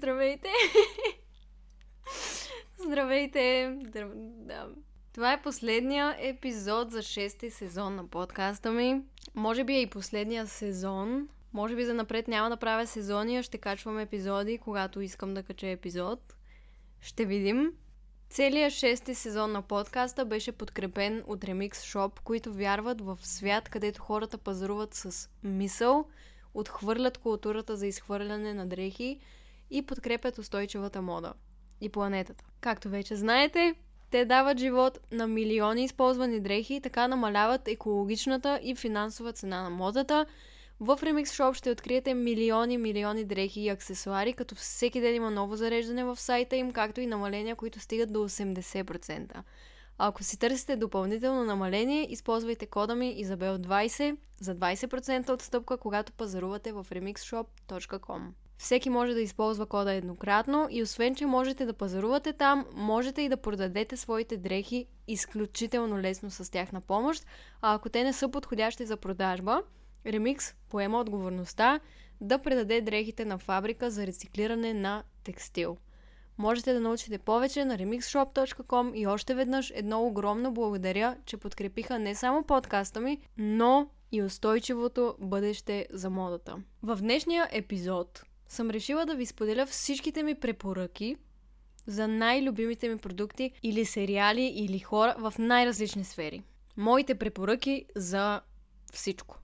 Здравейте! Здравейте! Здрав... Да. Това е последния епизод за шести сезон на подкаста ми. Може би е и последния сезон. Може би за напред няма да правя сезони, а ще качвам епизоди, когато искам да кача епизод. Ще видим. Целият шести сезон на подкаста беше подкрепен от Remix Shop, които вярват в свят, където хората пазаруват с мисъл, отхвърлят културата за изхвърляне на дрехи и подкрепят устойчивата мода и планетата. Както вече знаете, те дават живот на милиони използвани дрехи и така намаляват екологичната и финансова цена на модата. В Remix Shop ще откриете милиони, милиони дрехи и аксесуари, като всеки ден има ново зареждане в сайта им, както и намаления, които стигат до 80%. А ако си търсите допълнително намаление, използвайте кода ми Изабел20 за 20% отстъпка, когато пазарувате в remixshop.com. Всеки може да използва кода еднократно и освен, че можете да пазарувате там, можете и да продадете своите дрехи изключително лесно с тях на помощ, а ако те не са подходящи за продажба, Remix поема отговорността да предаде дрехите на фабрика за рециклиране на текстил. Можете да научите повече на remixshop.com и още веднъж едно огромно благодаря, че подкрепиха не само подкаста ми, но и устойчивото бъдеще за модата. В днешния епизод съм решила да ви споделя всичките ми препоръки за най-любимите ми продукти или сериали или хора в най-различни сфери. Моите препоръки за всичко.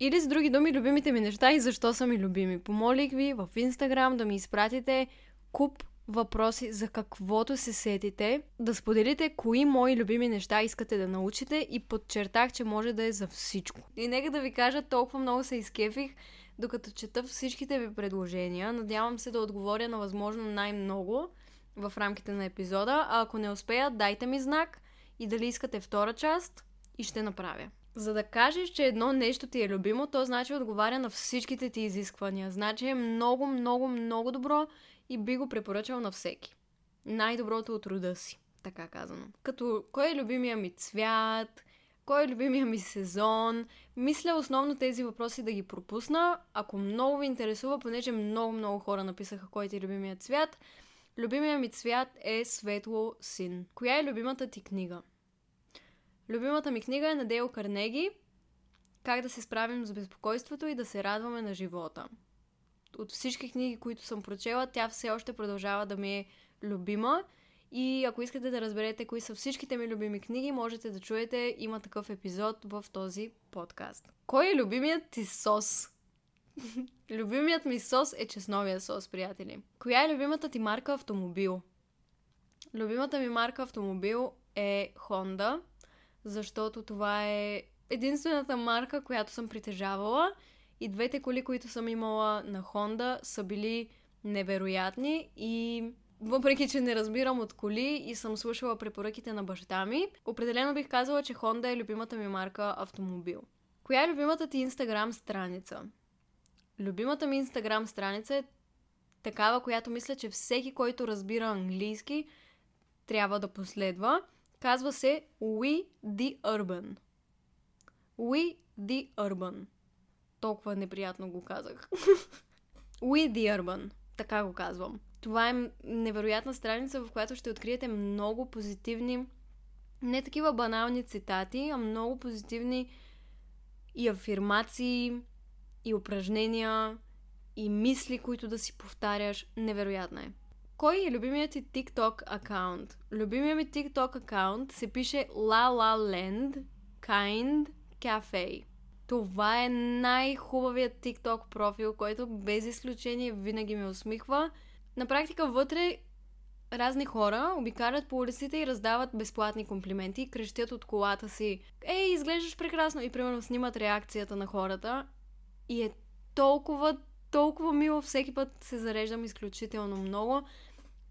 Или с други думи, любимите ми неща и защо са ми любими. Помолих ви в Инстаграм да ми изпратите куп въпроси за каквото се сетите, да споделите кои мои любими неща искате да научите и подчертах, че може да е за всичко. И нека да ви кажа, толкова много се изкефих, докато чета всичките ви предложения. Надявам се да отговоря на възможно най-много в рамките на епизода, а ако не успея, дайте ми знак и дали искате втора част и ще направя. За да кажеш, че едно нещо ти е любимо, то значи отговаря на всичките ти изисквания. Значи е много, много, много добро и би го препоръчал на всеки. Най-доброто от рода си, така казано. Като кой е любимия ми цвят, кой е любимия ми сезон. Мисля основно тези въпроси да ги пропусна. Ако много ви интересува, понеже много-много хора написаха кой е любимия цвят, любимия ми цвят е светло син. Коя е любимата ти книга? Любимата ми книга е на Дейл Карнеги Как да се справим с безпокойството и да се радваме на живота. От всички книги, които съм прочела, тя все още продължава да ми е любима. И ако искате да разберете кои са всичките ми любими книги, можете да чуете, има такъв епизод в този подкаст. Кой е любимият ти сос? Любимият ми сос е чесновия сос, приятели. Коя е любимата ти марка автомобил? Любимата ми марка автомобил е Honda защото това е единствената марка, която съм притежавала и двете коли, които съм имала на Honda, са били невероятни и въпреки, че не разбирам от коли и съм слушала препоръките на баща ми, определено бих казала, че Honda е любимата ми марка автомобил. Коя е любимата ти инстаграм страница? Любимата ми инстаграм страница е такава, която мисля, че всеки, който разбира английски, трябва да последва. Казва се We the Urban. We the Urban. Толкова неприятно го казах. We the Urban. Така го казвам. Това е невероятна страница, в която ще откриете много позитивни, не такива банални цитати, а много позитивни и афирмации, и упражнения, и мисли, които да си повтаряш. Невероятна е. Кой е любимият ти TikTok акаунт? Любимият ми TikTok акаунт се пише La La Land Kind Cafe. Това е най-хубавият TikTok профил, който без изключение винаги ме усмихва. На практика вътре разни хора обикарят по улиците и раздават безплатни комплименти, крещят от колата си Ей, изглеждаш прекрасно! И примерно снимат реакцията на хората. И е толкова, толкова мило. Всеки път се зареждам изключително много.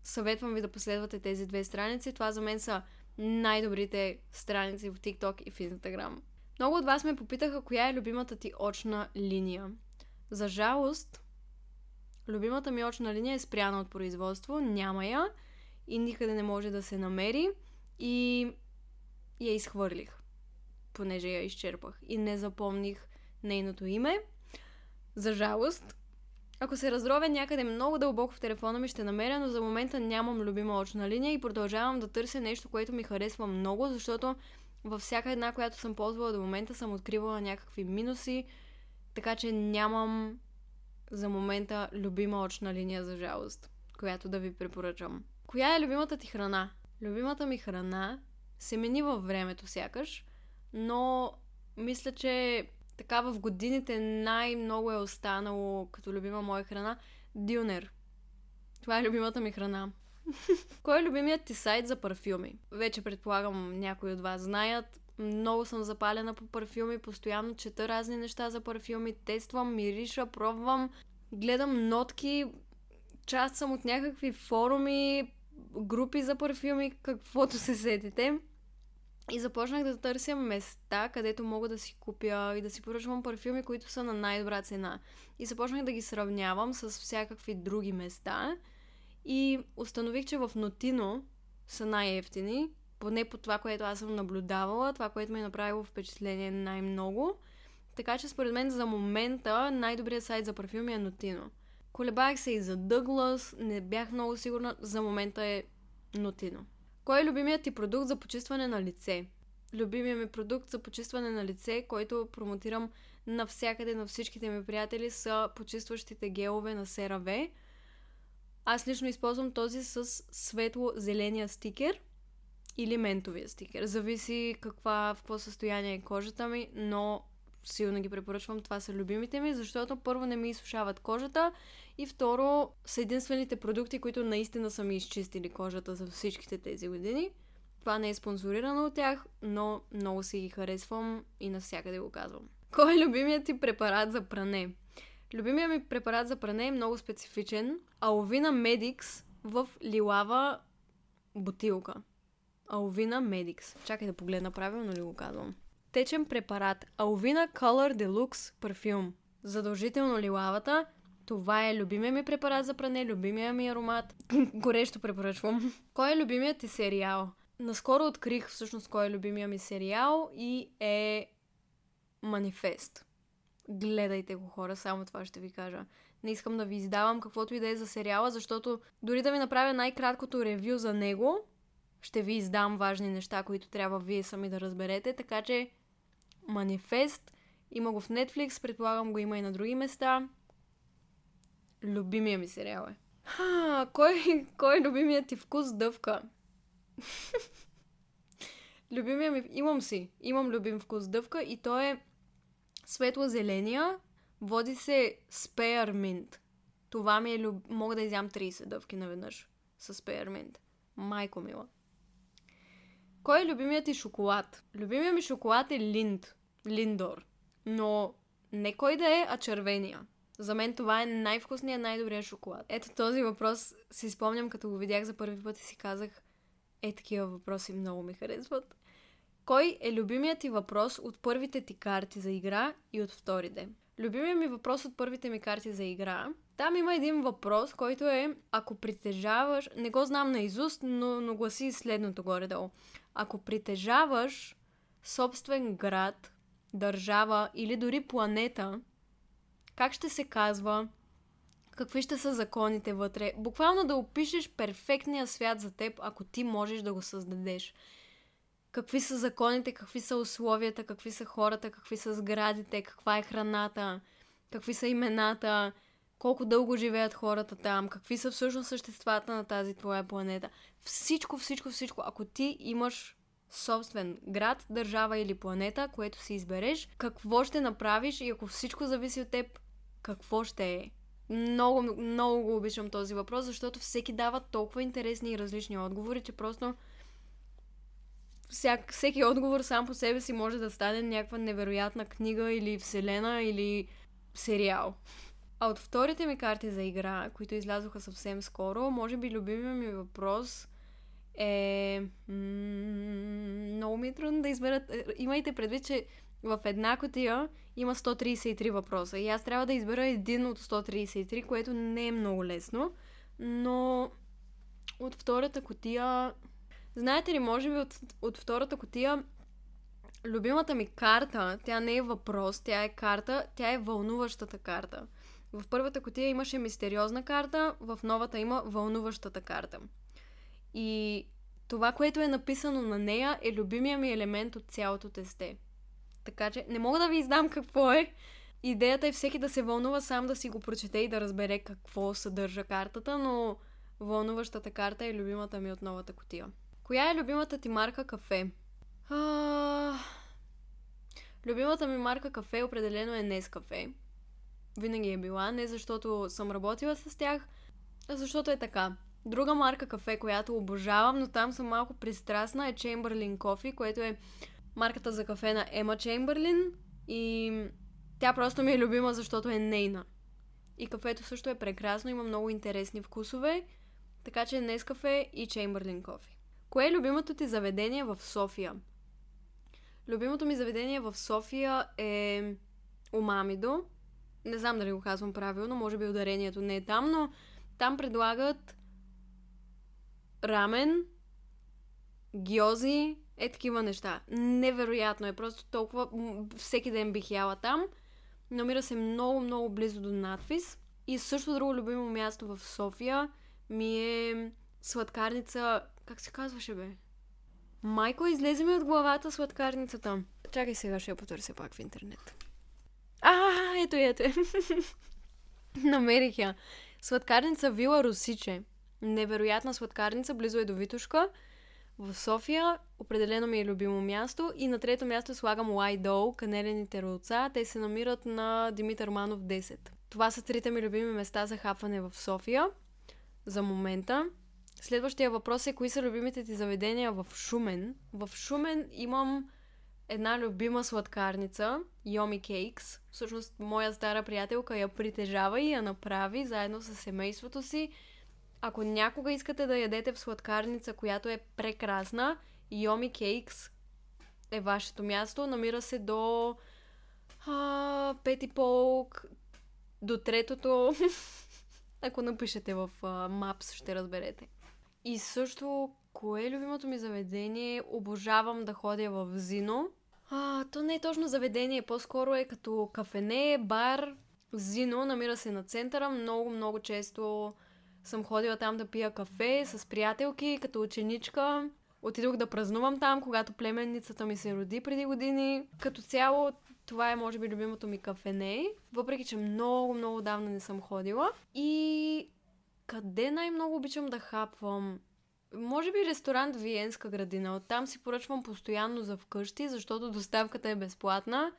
Съветвам ви да последвате тези две страници. Това за мен са най-добрите страници в TikTok и в Instagram. Много от вас ме попитаха коя е любимата ти очна линия. За жалост, любимата ми очна линия е спряна от производство, няма я и никъде не може да се намери и я изхвърлих, понеже я изчерпах и не запомних нейното име. За жалост, Ако се разровя някъде много дълбоко в телефона ми, ще намеря, но за момента нямам любима очна линия и продължавам да търся нещо, което ми харесва много, защото във всяка една, която съм ползвала до момента, съм откривала някакви минуси, така че нямам за момента любима очна линия за жалост, която да ви препоръчам. Коя е любимата ти храна? Любимата ми храна се мени във времето сякаш, но мисля, че така в годините най-много е останало като любима моя храна дюнер. Това е любимата ми храна. Кой е любимият ти сайт за парфюми? Вече предполагам някои от вас знаят. Много съм запалена по парфюми, постоянно чета разни неща за парфюми, тествам, мириша, пробвам, гледам нотки, част съм от някакви форуми, групи за парфюми, каквото се сетите. И започнах да търся места, където мога да си купя и да си поръчвам парфюми, които са на най-добра цена. И започнах да ги сравнявам с всякакви други места. И установих, че в Нотино са най-ефтини, поне по това, което аз съм наблюдавала, това, което ми е направило впечатление най-много. Така че според мен за момента най-добрият сайт за парфюми е Нотино. Колебах се и за Дъглас, не бях много сигурна, за момента е Нотино. Кой е любимият ти продукт за почистване на лице? Любимият ми продукт за почистване на лице, който промотирам навсякъде на всичките ми приятели, са почистващите гелове на CeraVe. Аз лично използвам този с светло-зеления стикер или ментовия стикер. Зависи каква, в какво състояние е кожата ми, но силно ги препоръчвам. Това са любимите ми, защото първо не ми изсушават кожата и второ са единствените продукти, които наистина са ми изчистили кожата за всичките тези години. Това не е спонсорирано от тях, но много си ги харесвам и навсякъде го казвам. Кой е любимият ти препарат за пране? Любимият ми препарат за пране е много специфичен. Аловина Медикс в лилава бутилка. Аловина Медикс. Чакай да погледна правилно ли го казвам. Течен препарат. Алвина Color Deluxe парфюм. Задължително лилавата. Това е любимия ми препарат за пране, любимия ми аромат. Горещо препоръчвам. Кой е любимият ти сериал? Наскоро открих всъщност кой е любимия ми сериал и е Манифест. Гледайте го, хора, само това ще ви кажа. Не искам да ви издавам каквото и да е за сериала, защото дори да ви направя най-краткото ревю за него, ще ви издам важни неща, които трябва вие сами да разберете, така че Манифест. Има го в Netflix, предполагам го има и на други места. Любимия ми сериал е. Ха, кой, кой е любимият ти вкус дъвка? любимия ми... Имам си. Имам любим вкус дъвка и то е светло-зеления. Води се Spearmint. Това ми е люб... Мога да изям 30 дъвки наведнъж с Spearmint. Майко мила. Кой е любимият ти шоколад? Любимият ми шоколад е Линд. Линдор. Но не кой да е, а червения. За мен това е най-вкусният, най-добрият шоколад. Ето този въпрос си спомням, като го видях за първи път и си казах, е такива въпроси много ми харесват. Кой е любимият ти въпрос от първите ти карти за игра и от вторите? Любимият ми въпрос от първите ми карти за игра. Там има един въпрос, който е, ако притежаваш, не го знам на изуст, но, но гласи следното горе-долу. Ако притежаваш собствен град, държава или дори планета, как ще се казва, какви ще са законите вътре. Буквално да опишеш перфектния свят за теб, ако ти можеш да го създадеш. Какви са законите, какви са условията, какви са хората, какви са сградите, каква е храната, какви са имената, колко дълго живеят хората там, какви са всъщност съществата на тази твоя планета. Всичко, всичко, всичко. Ако ти имаш собствен град, държава или планета, което си избереш, какво ще направиш и ако всичко зависи от теб, какво ще е? Много, много го обичам този въпрос, защото всеки дава толкова интересни и различни отговори, че просто всяк, всеки отговор сам по себе си може да стане някаква невероятна книга или вселена или сериал. А от вторите ми карти за игра, които излязоха съвсем скоро, може би любимия ми въпрос е... Много ми е трудно да изберат. Е, имайте предвид, че в една котия има 133 въпроса и аз трябва да избера един от 133, което не е много лесно, но от втората котия... Знаете ли, може би от, от втората котия любимата ми карта, тя не е въпрос, тя е карта, тя е вълнуващата карта. В първата котия имаше мистериозна карта, в новата има вълнуващата карта. И това, което е написано на нея, е любимия ми елемент от цялото тесте. Така че не мога да ви издам какво е. Идеята е всеки да се вълнува сам да си го прочете и да разбере какво съдържа картата, но вълнуващата карта е любимата ми от новата котия. Коя е любимата ти марка кафе? А... Любимата ми марка кафе определено е Нес кафе. Винаги е била, не защото съм работила с тях, а защото е така. Друга марка кафе, която обожавам, но там съм малко пристрастна, е Chamberlain Coffee, което е марката за кафе на Ема Чемберлин и тя просто ми е любима, защото е нейна. И кафето също е прекрасно, има много интересни вкусове, така че днес кафе и Chamberlain Coffee. Кое е любимото ти заведение в София? Любимото ми заведение в София е Умамидо. Не знам дали го казвам правилно, може би ударението не е там, но там предлагат рамен, гьози, е такива неща. Невероятно е, просто толкова всеки ден бих яла там. Намира се много, много близо до надфис. И също друго любимо място в София ми е сладкарница... Как се казваше, бе? Майко, излезе ми от главата сладкарницата. Чакай сега, ще я потърся пак в интернет. А, ето ето. Намерих я. Сладкарница Вила Русиче. Невероятна сладкарница, близо е до Витушка. В София определено ми е любимо място. И на трето място слагам Лайдол, канелените ролца. Те се намират на Димитър Манов 10. Това са трите ми любими места за хапване в София. За момента. Следващия въпрос е кои са любимите ти заведения в Шумен. В Шумен имам една любима сладкарница, Yomi Cakes. Всъщност, моя стара приятелка я притежава и я направи заедно с семейството си. Ако някога искате да ядете в сладкарница, която е прекрасна, Yomi Cakes е вашето място. Намира се до а, Пети Полк, до третото. Ако напишете в а, Maps, ще разберете. И също, кое е любимото ми заведение? Обожавам да ходя в Зино. А, то не е точно заведение, по-скоро е като кафене, бар. Зино намира се на центъра. Много, много често съм ходила там да пия кафе с приятелки, като ученичка. Отидох да празнувам там, когато племенницата ми се роди преди години. Като цяло, това е, може би, любимото ми кафене, въпреки че много, много давна не съм ходила. И къде най-много обичам да хапвам? Може би ресторант Виенска градина. Оттам си поръчвам постоянно за вкъщи, защото доставката е безплатна.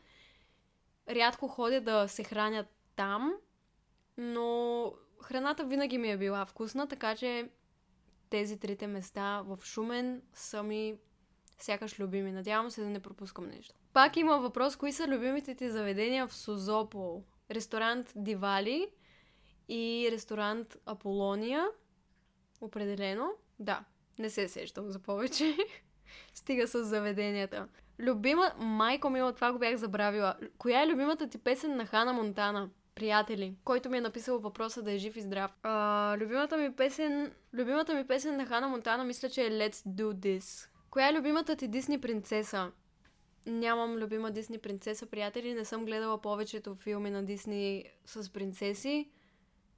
Рядко ходя да се храня там, но храната винаги ми е била вкусна, така че тези трите места в Шумен са ми сякаш любими. Надявам се да не пропускам нещо. Пак има въпрос, кои са любимите ти заведения в Созопол? Ресторант Дивали и ресторант Аполония. Определено. Да, не се сещам за повече. Стига с заведенията. Любима... Майко мила, това го бях забравила. Коя е любимата ти песен на Хана Монтана? Приятели, който ми е написал въпроса да е жив и здрав. А, любимата ми песен... Любимата ми песен на Хана Монтана мисля, че е Let's Do This. Коя е любимата ти Дисни принцеса? Нямам любима Дисни принцеса, приятели. Не съм гледала повечето филми на Дисни с принцеси.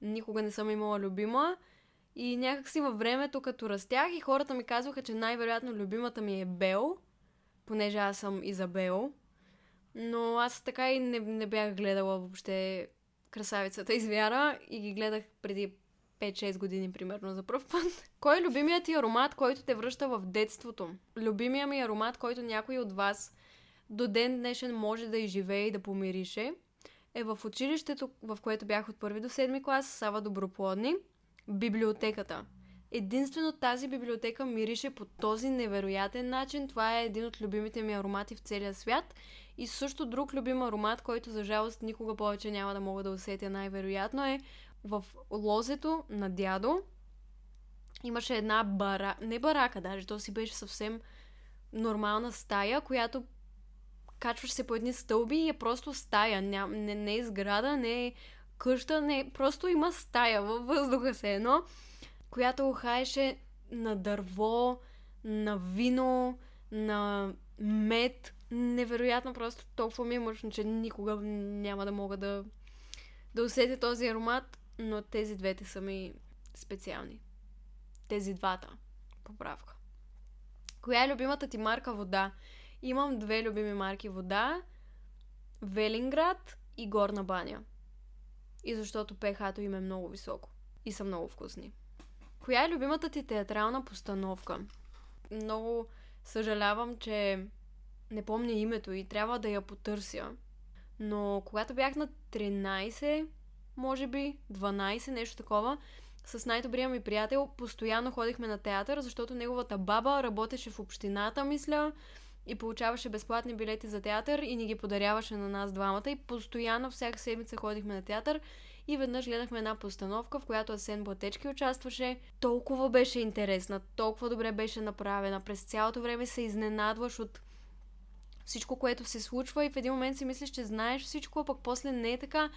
Никога не съм имала любима. И някакси във времето, като растях и хората ми казваха, че най-вероятно любимата ми е Бел, понеже аз съм Изабел. Но аз така и не, не бях гледала въобще красавицата извяра и ги гледах преди 5-6 години, примерно, за първ път. Кой е любимият ти аромат, който те връща в детството? Любимия ми аромат, който някой от вас до ден днешен може да изживее и да помирише, е в училището, в което бях от първи до седми клас, Сава Доброплодни – библиотеката. Единствено тази библиотека мирише по този невероятен начин. Това е един от любимите ми аромати в целия свят. И също друг любим аромат, който за жалост никога повече няма да мога да усетя най-вероятно е в лозето на дядо. Имаше една бара... Не барака даже, то си беше съвсем нормална стая, която качваш се по едни стълби и е просто стая. Не, не, не е сграда, не е къща, не, просто има стая във въздуха се едно, която хаеше на дърво, на вино, на мед. Невероятно, просто толкова ми е мъчно, че никога няма да мога да, да усетя този аромат, но тези двете са ми специални. Тези двата. Поправка. Коя е любимата ти марка вода? Имам две любими марки вода. Велинград и Горна баня. И защото пх им е много високо. И са много вкусни. Коя е любимата ти театрална постановка? Много съжалявам, че не помня името и трябва да я потърся. Но когато бях на 13, може би 12, нещо такова, с най-добрия ми приятел постоянно ходихме на театър, защото неговата баба работеше в общината, мисля, и получаваше безплатни билети за театър и ни ги подаряваше на нас двамата и постоянно всяка седмица ходихме на театър и веднъж гледахме една постановка, в която Асен Блатечки участваше. Толкова беше интересна, толкова добре беше направена. През цялото време се изненадваш от всичко, което се случва и в един момент си мислиш, че знаеш всичко, а пък после не е така.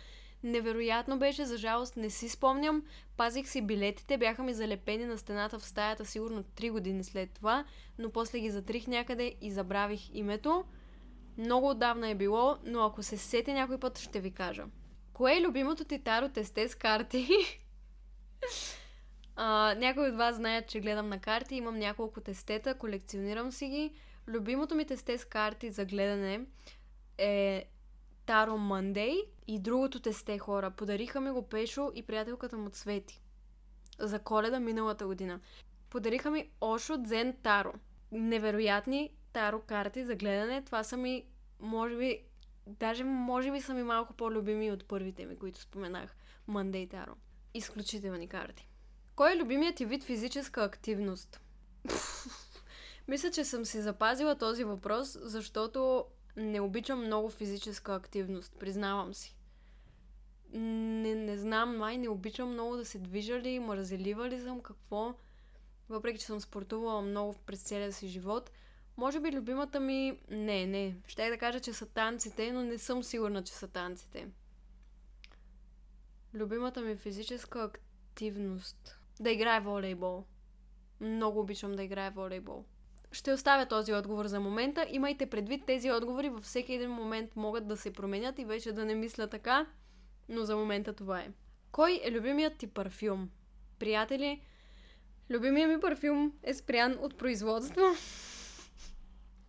Невероятно беше, за жалост не си спомням. Пазих си билетите, бяха ми залепени на стената в стаята сигурно 3 години след това, но после ги затрих някъде и забравих името. Много отдавна е било, но ако се сете някой път, ще ви кажа. Кое е любимото ти таро тесте с карти? а, някои от вас знаят, че гледам на карти, имам няколко тестета, колекционирам си ги. Любимото ми тесте с карти за гледане е Таро Monday и другото тесте хора. Подариха ми го Пешо и приятелката му Цвети. За коледа миналата година. Подариха ми Ошо Дзен Таро. Невероятни таро карти за гледане. Това са ми, може би, даже може би са ми малко по-любими от първите ми, които споменах. Monday Таро. Изключителни карти. Кой е любимият ти вид физическа активност? Мисля, че съм си запазила този въпрос, защото не обичам много физическа активност, признавам си. Не, не знам, май не обичам много да се движа ли, мързелива ли съм, какво. Въпреки, че съм спортувала много през целия си живот. Може би любимата ми... Не, не. Ще да кажа, че са танците, но не съм сигурна, че са танците. Любимата ми физическа активност. Да играе волейбол. Много обичам да играе волейбол. Ще оставя този отговор за момента. Имайте предвид, тези отговори във всеки един момент могат да се променят и вече да не мисля така, но за момента това е. Кой е любимият ти парфюм? Приятели, любимият ми парфюм е спрян от производство.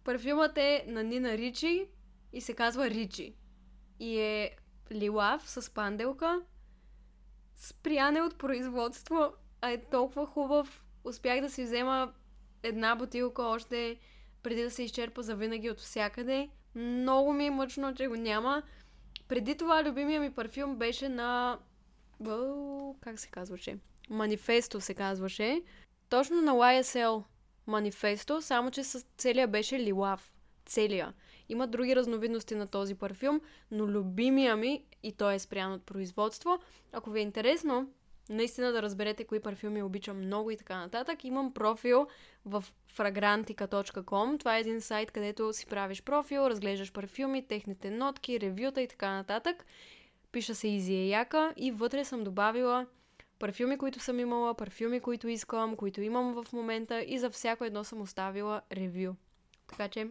Парфюмът е на Нина Ричи и се казва Ричи. И е лилав с панделка. Спрян е от производство, а е толкова хубав. Успях да си взема една бутилка още преди да се изчерпа за винаги от всякъде. Много ми е мъчно, че го няма. Преди това любимия ми парфюм беше на... Бъл... Как се казваше? Манифесто се казваше. Точно на YSL Манифесто, само че с целия беше лилав. Целия. Има други разновидности на този парфюм, но любимия ми, и той е спрян от производство, ако ви е интересно, наистина да разберете кои парфюми обичам много и така нататък. Имам профил в fragrantica.com. Това е един сайт, където си правиш профил, разглеждаш парфюми, техните нотки, ревюта и така нататък. Пиша се Изи е яка и вътре съм добавила парфюми, които съм имала, парфюми, които искам, които имам в момента и за всяко едно съм оставила ревю. Така че,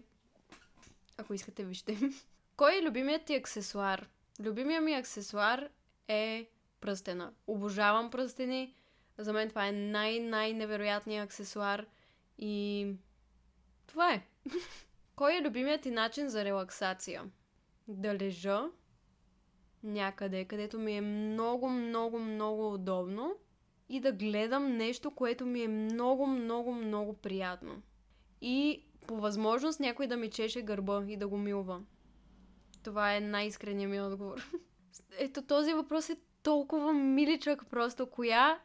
ако искате, вижте. Кой е любимият ти аксесуар? Любимият ми аксесуар е пръстена. Обожавам пръстени. За мен това е най-най-невероятният аксесуар. И това е. Кой е любимият ти начин за релаксация? Да лежа някъде, където ми е много, много, много удобно и да гледам нещо, което ми е много, много, много приятно. И по възможност някой да ми чеше гърба и да го милва. Това е най-искреният ми отговор. Ето този въпрос е толкова миличък просто. Коя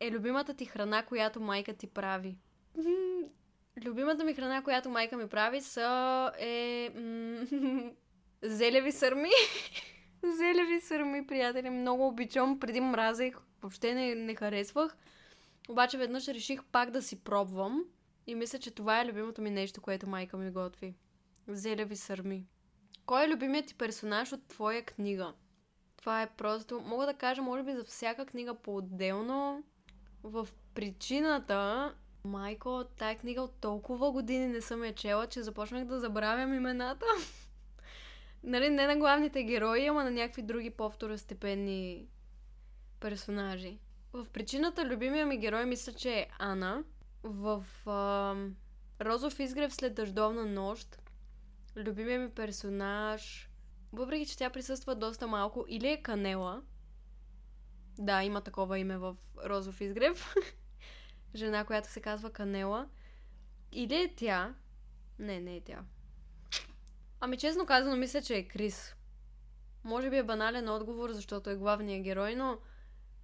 е любимата ти храна, която майка ти прави? Любимата ми храна, която майка ми прави, са е... зелеви сърми. зелеви сърми, приятели. Много обичам. Преди мразех. Въобще не, не харесвах. Обаче веднъж реших пак да си пробвам. И мисля, че това е любимото ми нещо, което майка ми готви. Зелеви сърми. Кой е любимият ти персонаж от твоя книга? Това е просто... Мога да кажа, може би, за всяка книга по-отделно. В причината... Майко, тая книга от толкова години не съм я чела, че започнах да забравям имената. Нали, не на главните герои, ама на някакви други по-второстепенни персонажи. В причината любимия ми герой мисля, че е Ана. В а, Розов изгрев след дъждовна нощ любимия ми персонаж, въпреки че тя присъства доста малко, или е Канела. Да, има такова име в Розов изгрев. Жена, която се казва Канела. Или е тя. Не, не е тя. Ами честно казано, мисля, че е Крис. Може би е банален отговор, защото е главният герой, но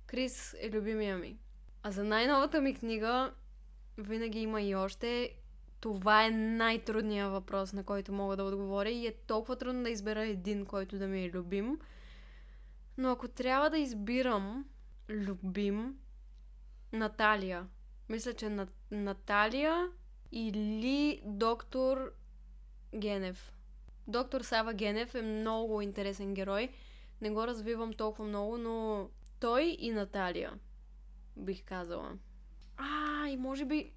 Крис е любимия ми. А за най-новата ми книга винаги има и още. Това е най-трудният въпрос, на който мога да отговоря и е толкова трудно да избера един, който да ми е любим. Но ако трябва да избирам любим, Наталия. Мисля, че на... Наталия или доктор Генев. Доктор Сава Генев е много интересен герой. Не го развивам толкова много, но той и Наталия, бих казала. А, и може би...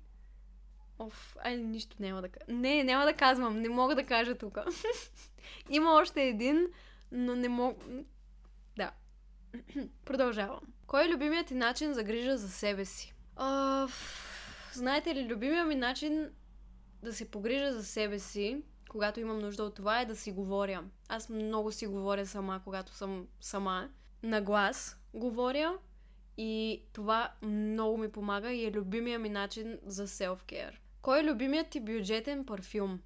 Оф, ай, нищо няма да кажа. Не, няма да казвам, не мога да кажа тук. Има още един, но не мога... Да. Продължавам. Кой е любимият ти начин за грижа за себе си? А, знаете ли, любимият ми начин да се погрижа за себе си, когато имам нужда от това, е да си говоря. Аз много си говоря сама, когато съм сама. На глас говоря и това много ми помага и е любимия ми начин за селф-кер. Кой е любимият ти бюджетен парфюм?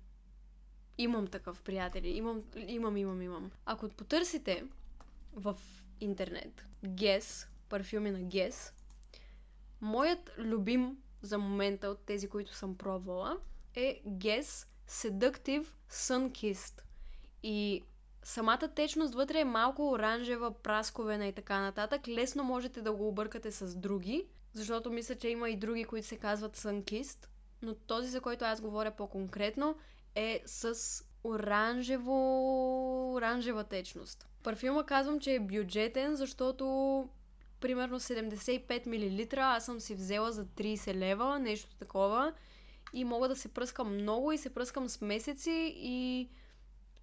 Имам такъв, приятели. Имам, имам, имам, имам. Ако потърсите в интернет Guess, парфюми на Guess, моят любим за момента от тези, които съм пробвала, е Guess Seductive Sunkissed. И самата течност вътре е малко оранжева, прасковена и така нататък. Лесно можете да го объркате с други, защото мисля, че има и други, които се казват Sunkissed. Но този, за който аз говоря по-конкретно, е с оранжево... оранжева течност. Парфюма казвам, че е бюджетен, защото примерно 75 мл аз съм си взела за 30 лева, нещо такова. И мога да се пръскам много и се пръскам с месеци и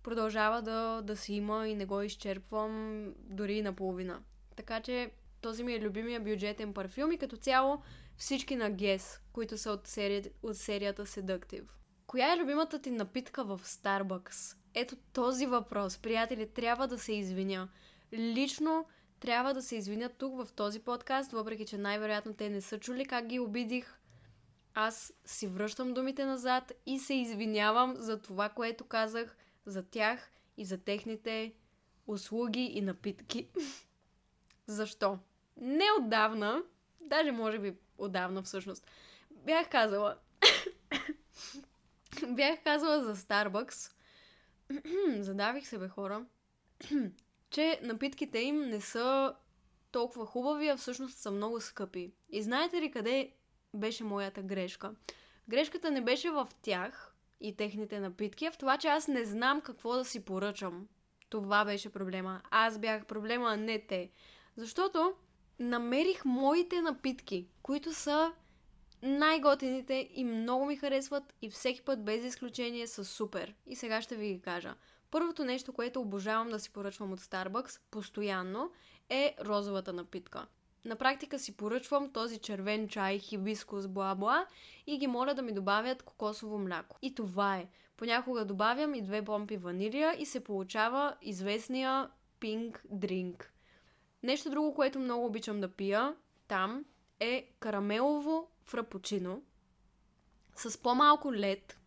продължава да, да си има и не го изчерпвам дори наполовина. Така че този ми е любимия бюджетен парфюм и като цяло всички на Guess, които са от, серия, от серията Seductive. Коя е любимата ти напитка в Starbucks? Ето този въпрос, приятели, трябва да се извиня. Лично трябва да се извиня тук в този подкаст, въпреки че най-вероятно те не са чули как ги обидих. Аз си връщам думите назад и се извинявам за това, което казах за тях и за техните услуги и напитки. Защо? Не отдавна, даже може би отдавна всъщност, бях казала бях казала за Starbucks задавих се бе хора че напитките им не са толкова хубави, а всъщност са много скъпи. И знаете ли къде беше моята грешка? Грешката не беше в тях и техните напитки, в това, че аз не знам какво да си поръчам. Това беше проблема. Аз бях проблема, а не те. Защото намерих моите напитки, които са най-готените и много ми харесват и всеки път без изключение са супер. И сега ще ви ги кажа. Първото нещо, което обожавам да си поръчвам от Starbucks постоянно е розовата напитка. На практика си поръчвам този червен чай, хибискус, бла-бла и ги моля да ми добавят кокосово мляко. И това е. Понякога добавям и две помпи ванилия и се получава известния пинк дринк. Нещо друго, което много обичам да пия там е карамелово фрапучино с по-малко лед,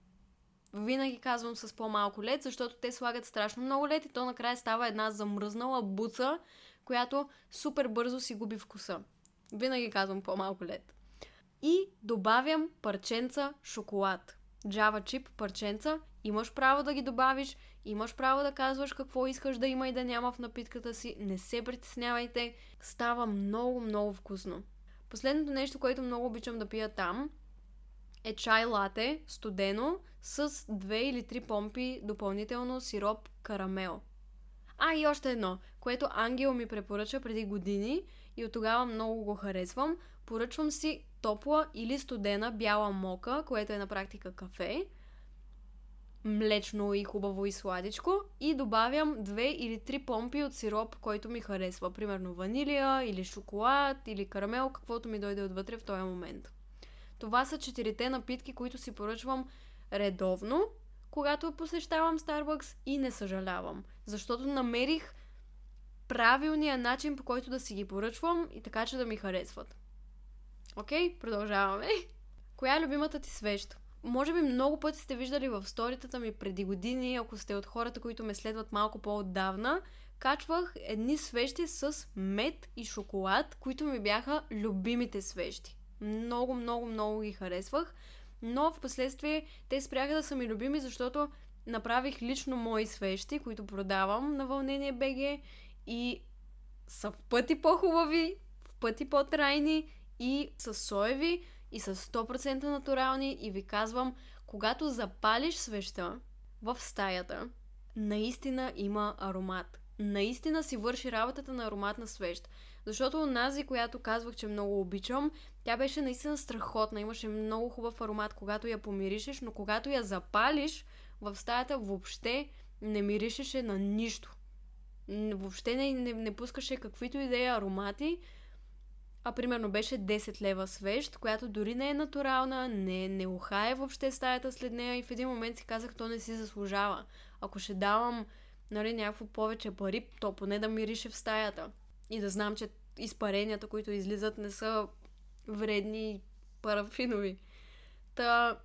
винаги казвам с по-малко лед, защото те слагат страшно много лед и то накрая става една замръзнала буца, която супер бързо си губи вкуса. Винаги казвам по-малко лед. И добавям парченца шоколад. Java чип парченца, имаш право да ги добавиш, имаш право да казваш какво искаш да има и да няма в напитката си, не се притеснявайте, става много, много вкусно. Последното нещо, което много обичам да пия там, е чай лате, студено, с две или три помпи допълнително сироп карамел. А, и още едно, което Ангел ми препоръча преди години и от тогава много го харесвам. Поръчвам си топла или студена бяла мока, което е на практика кафе. млечно и хубаво и сладичко и добавям две или три помпи от сироп, който ми харесва. Примерно ванилия или шоколад или карамел, каквото ми дойде отвътре в този момент. Това са четирите напитки, които си поръчвам редовно, когато посещавам Starbucks и не съжалявам. Защото намерих правилния начин, по който да си ги поръчвам и така, че да ми харесват. Окей, okay, продължаваме. Коя е любимата ти свеща? Може би много пъти сте виждали в сторитата ми преди години, ако сте от хората, които ме следват малко по-отдавна, качвах едни свещи с мед и шоколад, които ми бяха любимите свещи. Много, много, много ги харесвах, но в последствие те спряха да са ми любими, защото направих лично мои свещи, които продавам на Вълнение БГ и са в пъти по-хубави, в пъти по-трайни и са соеви и са 100% натурални и ви казвам, когато запалиш свеща в стаята, наистина има аромат. Наистина си върши работата на ароматна свещ. Защото онази, която казвах, че много обичам, тя беше наистина страхотна. Имаше много хубав аромат, когато я помиришеш, но когато я запалиш в стаята, въобще не миришеше на нищо. Въобще не, не, не пускаше каквито и да е аромати а примерно беше 10 лева свещ, която дори не е натурална, не, не ухае въобще стаята след нея и в един момент си казах, то не си заслужава. Ако ще давам нали, някакво повече пари, то поне да мирише в стаята. И да знам, че изпаренията, които излизат, не са вредни парафинови. Та,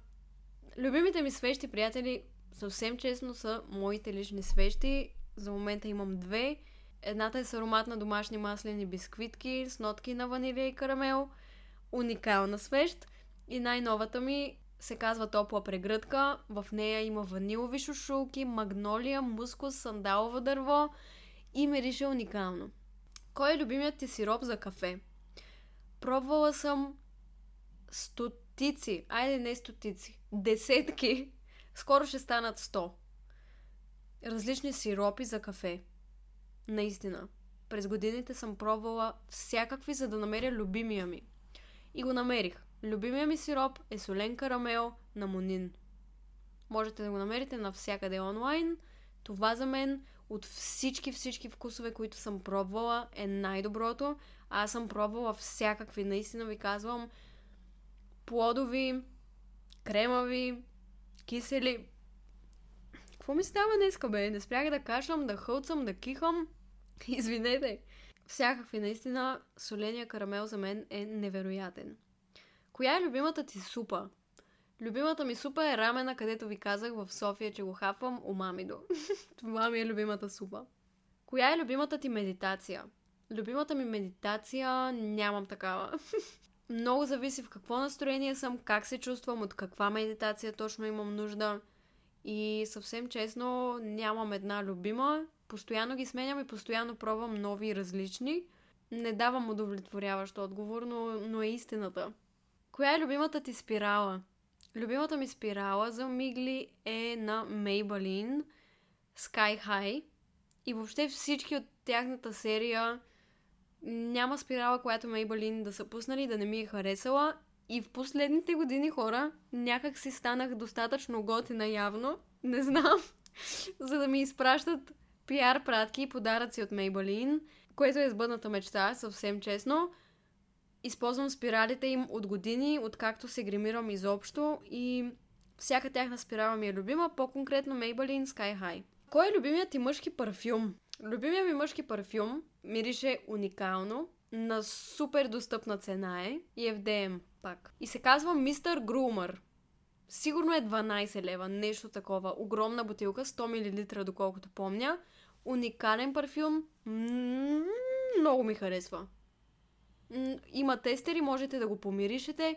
любимите ми свещи, приятели, съвсем честно са моите лични свещи. За момента имам две. Едната е с аромат на домашни маслени бисквитки, с нотки на ванилия и карамел. Уникална свещ. И най-новата ми се казва топла прегръдка. В нея има ванилови шушулки, магнолия, мускус, сандалово дърво и мирише уникално. Кой е любимият ти сироп за кафе? Пробвала съм стотици, айде не стотици, десетки, скоро ще станат сто. Различни сиропи за кафе. Наистина. През годините съм пробвала всякакви, за да намеря любимия ми. И го намерих. Любимия ми сироп е солен карамел на Монин. Можете да го намерите навсякъде онлайн. Това за мен от всички всички вкусове, които съм пробвала, е най-доброто. Аз съм пробвала всякакви, наистина ви казвам, плодови, кремави, кисели, какво ми става днеска, бе? Не спрях да кашлям, да хълцам, да кихам. Извинете. Всякакви, наистина, соления карамел за мен е невероятен. Коя е любимата ти супа? Любимата ми супа е рамена, където ви казах в София, че го хапвам у мамидо. Това ми е любимата супа. Коя е любимата ти медитация? Любимата ми медитация нямам такава. Много зависи в какво настроение съм, как се чувствам, от каква медитация точно имам нужда. И съвсем честно, нямам една любима. Постоянно ги сменям и постоянно пробвам нови различни. Не давам удовлетворяващ отговор, но, но е истината. Коя е любимата ти спирала? Любимата ми спирала за мигли е на Maybelline Sky High. И въобще всички от тяхната серия няма спирала, която Maybelline да са пуснали да не ми е харесала и в последните години хора някак си станах достатъчно готина явно, не знам, за да ми изпращат пиар пратки и подаръци от Maybelline, което е сбъдната мечта, съвсем честно. Използвам спиралите им от години, откакто се гримирам изобщо и всяка тяхна спирала ми е любима, по-конкретно Maybelline Sky High. Кой е любимият ти мъжки парфюм? Любимият ми мъжки парфюм мирише уникално, на супер достъпна цена е и е в DM пак. И се казва Мистер Грумър. Сигурно е 12 лева, нещо такова. Огромна бутилка, 100 мл, доколкото помня. Уникален парфюм. много ми харесва. Има тестери, можете да го помиришете.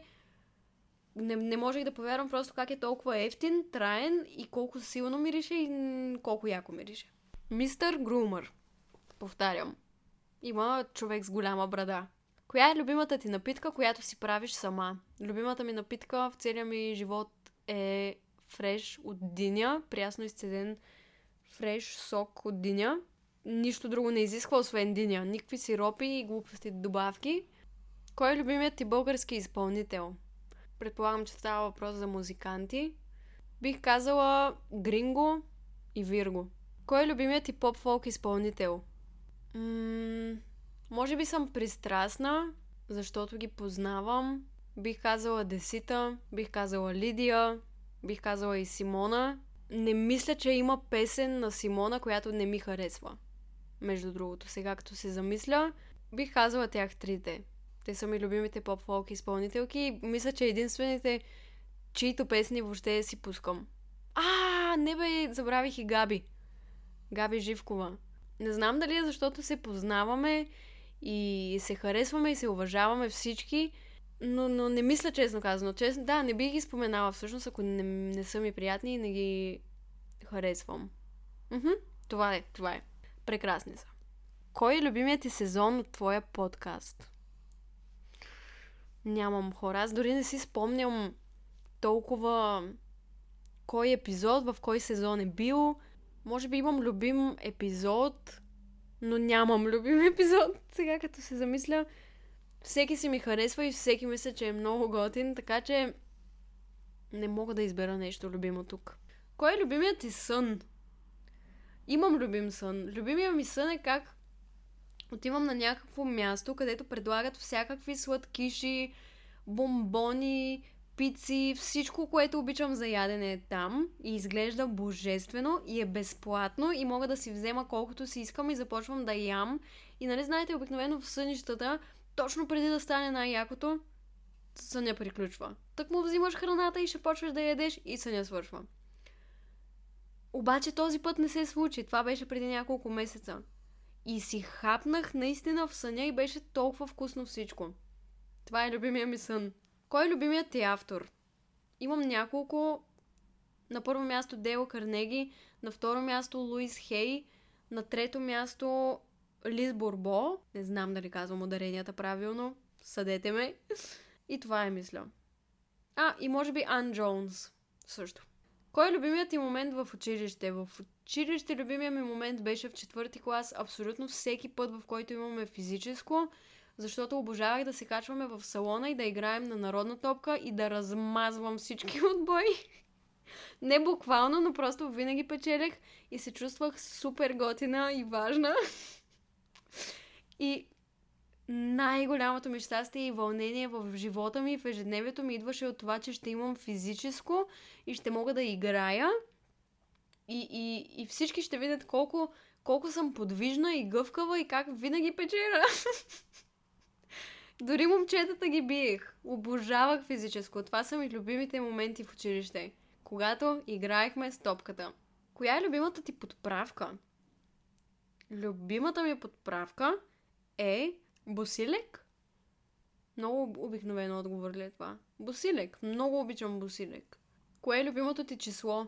Не, не можех да повярвам просто как е толкова ефтин, траен и колко силно мирише и колко яко мирише. Мистер Грумър. Повтарям. Има човек с голяма брада. Коя е любимата ти напитка, която си правиш сама? Любимата ми напитка в целия ми живот е фреш от диня, прясно изцеден фреш сок от диня. Нищо друго не изисква, освен диня. Никакви сиропи и глупости добавки. Кой е любимият ти български изпълнител? Предполагам, че става въпрос за музиканти. Бих казала Гринго и Вирго. Кой е любимият ти поп-фолк изпълнител? М- може би съм пристрастна, защото ги познавам. Бих казала Десита, бих казала Лидия, бих казала и Симона. Не мисля, че има песен на Симона, която не ми харесва. Между другото, сега като се замисля, бих казала тях трите. Те са ми любимите поп-фолк изпълнителки и мисля, че единствените, чието песни въобще си пускам. А, не бе, забравих и Габи. Габи Живкова. Не знам дали е защото се познаваме и се харесваме и се уважаваме всички, но, но не мисля честно казано. Честно, да, не бих ги споменала всъщност, ако не, не са ми приятни и не ги харесвам. Мхм, това е, това е. Прекрасни са. Кой е любимият ти сезон от твоя подкаст? Нямам хора. Аз дори не си спомням толкова кой епизод, в кой сезон е бил. Може би имам любим епизод, но нямам любим епизод. Сега като се замисля, всеки си ми харесва и всеки мисля, че е много готин, така че не мога да избера нещо любимо тук. Кой е любимият ти сън? Имам любим сън. Любимият ми сън е как отивам на някакво място, където предлагат всякакви сладкиши, бомбони, пици, всичко, което обичам за ядене е там и изглежда божествено и е безплатно и мога да си взема колкото си искам и започвам да ям. И нали знаете, обикновено в сънищата, точно преди да стане най-якото, съня приключва. Так му взимаш храната и ще почваш да ядеш и съня свършва. Обаче този път не се случи. Това беше преди няколко месеца. И си хапнах наистина в съня и беше толкова вкусно всичко. Това е любимия ми сън. Кой е любимият ти автор? Имам няколко. На първо място Дейл Карнеги, на второ място Луис Хей, на трето място Лиз Борбо. Не знам дали казвам ударенията правилно. Съдете ме. И това е мисля. А, и може би Ан Джонс също. Кой е любимият ти момент в училище? В училище любимият ми момент беше в четвърти клас. Абсолютно всеки път, в който имаме физическо, защото обожавах да се качваме в салона и да играем на народна топка и да размазвам всички отбои. Не буквално, но просто винаги печелех и се чувствах супер готина и важна. И най-голямото ми щастие и вълнение в живота ми, в ежедневието ми идваше от това, че ще имам физическо и ще мога да играя. И, и, и всички ще видят колко, колко съм подвижна и гъвкава и как винаги печера. Дори момчетата ги биех. Обожавах физическо. Това са ми любимите моменти в училище. Когато играехме с топката. Коя е любимата ти подправка? Любимата ми подправка е Босилек? Много обикновено отговор ли е това? Босилек. Много обичам Босилек. Кое е любимото ти число?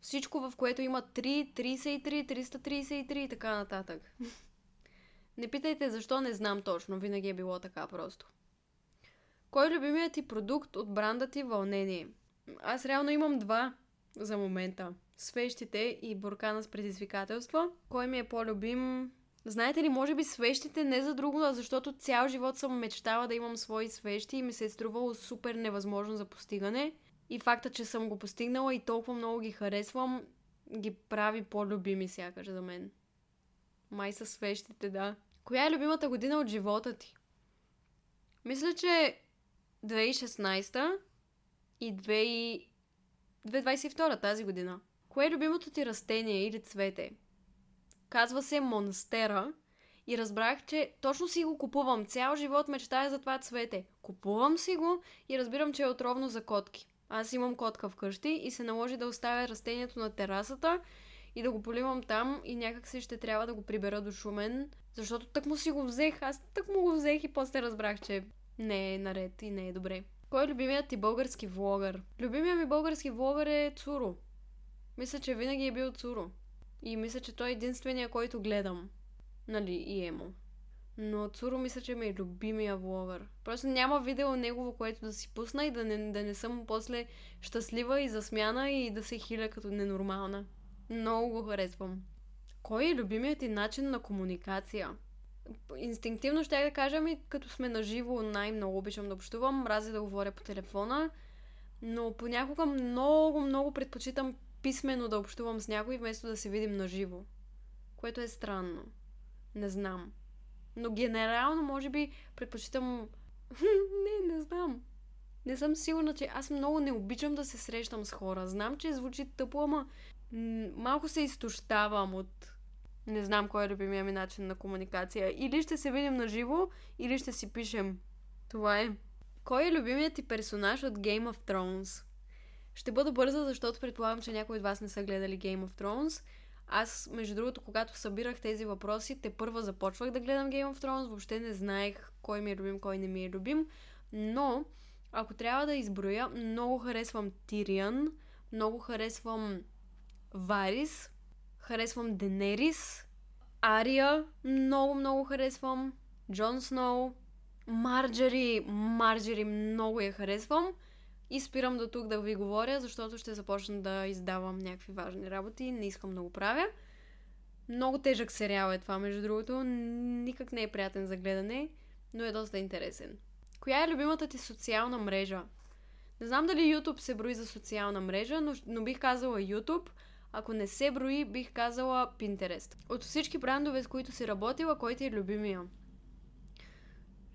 Всичко, в което има 3, 33, 333 и така нататък. Не питайте защо, не знам точно. Винаги е било така просто. Кой е любимият ти продукт от бранда ти Вълнение? Аз реално имам два за момента. Свещите и буркана с предизвикателства. Кой ми е по-любим? Знаете ли, може би свещите не за друго, а защото цял живот съм мечтала да имам свои свещи и ми се е струвало супер невъзможно за постигане. И факта, че съм го постигнала и толкова много ги харесвам, ги прави по-любими сякаш за мен. Май са свещите, да. Коя е любимата година от живота ти? Мисля, че 2016 и 2022 тази година. Кое е любимото ти растение или цвете? Казва се Монстера и разбрах, че точно си го купувам. Цял живот мечтая за това цвете. Купувам си го и разбирам, че е отровно за котки. Аз имам котка вкъщи и се наложи да оставя растението на терасата и да го поливам там и някак си ще трябва да го прибера до Шумен, защото тък му си го взех. Аз тък му го взех и после разбрах, че не е наред и не е добре. Кой е любимият ти български влогър? Любимият ми български влогър е Цуро. Мисля, че винаги е бил Цуро. И мисля, че той е единствения, който гледам. Нали, и емо. Но Цуро мисля, че ми е любимия влогър. Просто няма видео негово, което да си пусна и да не, да не съм после щастлива и засмяна и да се хиля като ненормална. Много го харесвам. Кой е любимият ти начин на комуникация? Инстинктивно ще да кажа ми, като сме на живо, най-много обичам да общувам, мразя да говоря по телефона. Но понякога много, много предпочитам писменно да общувам с някой, вместо да се видим на живо. Което е странно. Не знам. Но генерално, може би, предпочитам... не, не знам. Не съм сигурна, че аз много не обичам да се срещам с хора. Знам, че звучи тъпо, ама малко се изтощавам от не знам кой е любимия ми начин на комуникация. Или ще се видим на живо, или ще си пишем. Това е. Кой е любимият ти персонаж от Game of Thrones? Ще бъда бърза, защото предполагам, че някои от вас не са гледали Game of Thrones. Аз, между другото, когато събирах тези въпроси, те първа започвах да гледам Game of Thrones, въобще не знаех кой ми е любим, кой не ми е любим. Но, ако трябва да изброя, много харесвам Тириан, много харесвам Варис, харесвам Денерис, Ария, много, много харесвам, Джон Сноу, Марджери, Марджери, много я харесвам. И спирам до тук да ви говоря, защото ще започна да издавам някакви важни работи. Не искам да го правя. Много тежък сериал е това, между другото. Никак не е приятен за гледане, но е доста интересен. Коя е любимата ти социална мрежа? Не знам дали YouTube се брои за социална мрежа, но, но бих казала YouTube. Ако не се брои, бих казала Pinterest. От всички брандове, с които си работила, кой ти е любимия?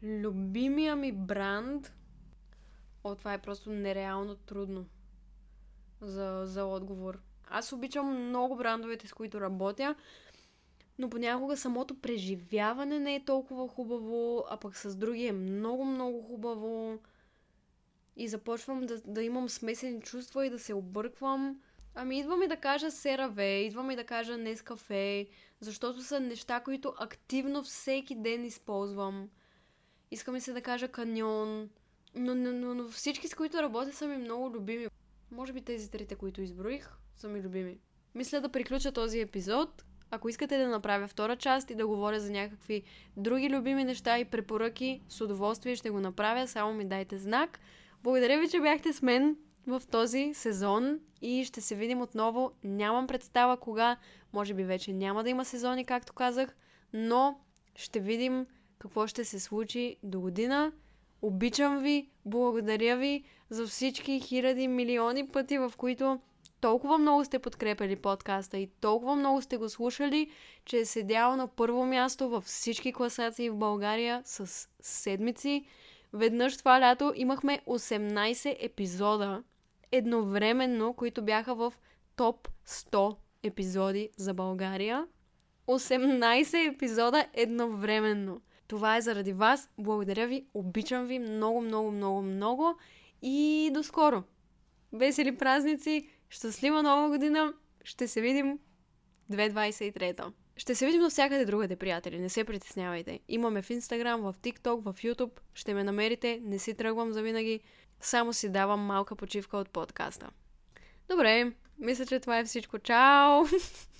Любимия ми бранд... О, това е просто нереално трудно за, за отговор. Аз обичам много брандовете, с които работя, но понякога самото преживяване не е толкова хубаво, а пък с други е много, много хубаво. И започвам да, да имам смесени чувства и да се обърквам. Ами идва ми да кажа Сераве, идва ми да кажа Нескафе, защото са неща, които активно всеки ден използвам. Иска ми се да кажа Каньон, но, но, но, но всички, с които работя, са ми много любими. Може би тези трите, които изброих, са ми любими. Мисля да приключа този епизод. Ако искате да направя втора част и да говоря за някакви други любими неща и препоръки, с удоволствие ще го направя, само ми дайте знак. Благодаря ви, че бяхте с мен в този сезон и ще се видим отново. Нямам представа кога, може би вече няма да има сезони, както казах, но ще видим какво ще се случи до година. Обичам ви, благодаря ви за всички хиляди, милиони пъти, в които толкова много сте подкрепили подкаста и толкова много сте го слушали, че е седял на първо място във всички класации в България с седмици. Веднъж това лято имахме 18 епизода едновременно, които бяха в топ 100 епизоди за България. 18 епизода едновременно. Това е заради вас. Благодаря ви. Обичам ви много, много, много, много. И до скоро. Весели празници. Щастлива нова година. Ще се видим 2023. Ще се видим навсякъде другаде, приятели. Не се притеснявайте. Имаме в Instagram, в TikTok, в YouTube. Ще ме намерите. Не си тръгвам за винаги. Само си давам малка почивка от подкаста. Добре, мисля, че това е всичко. Чао!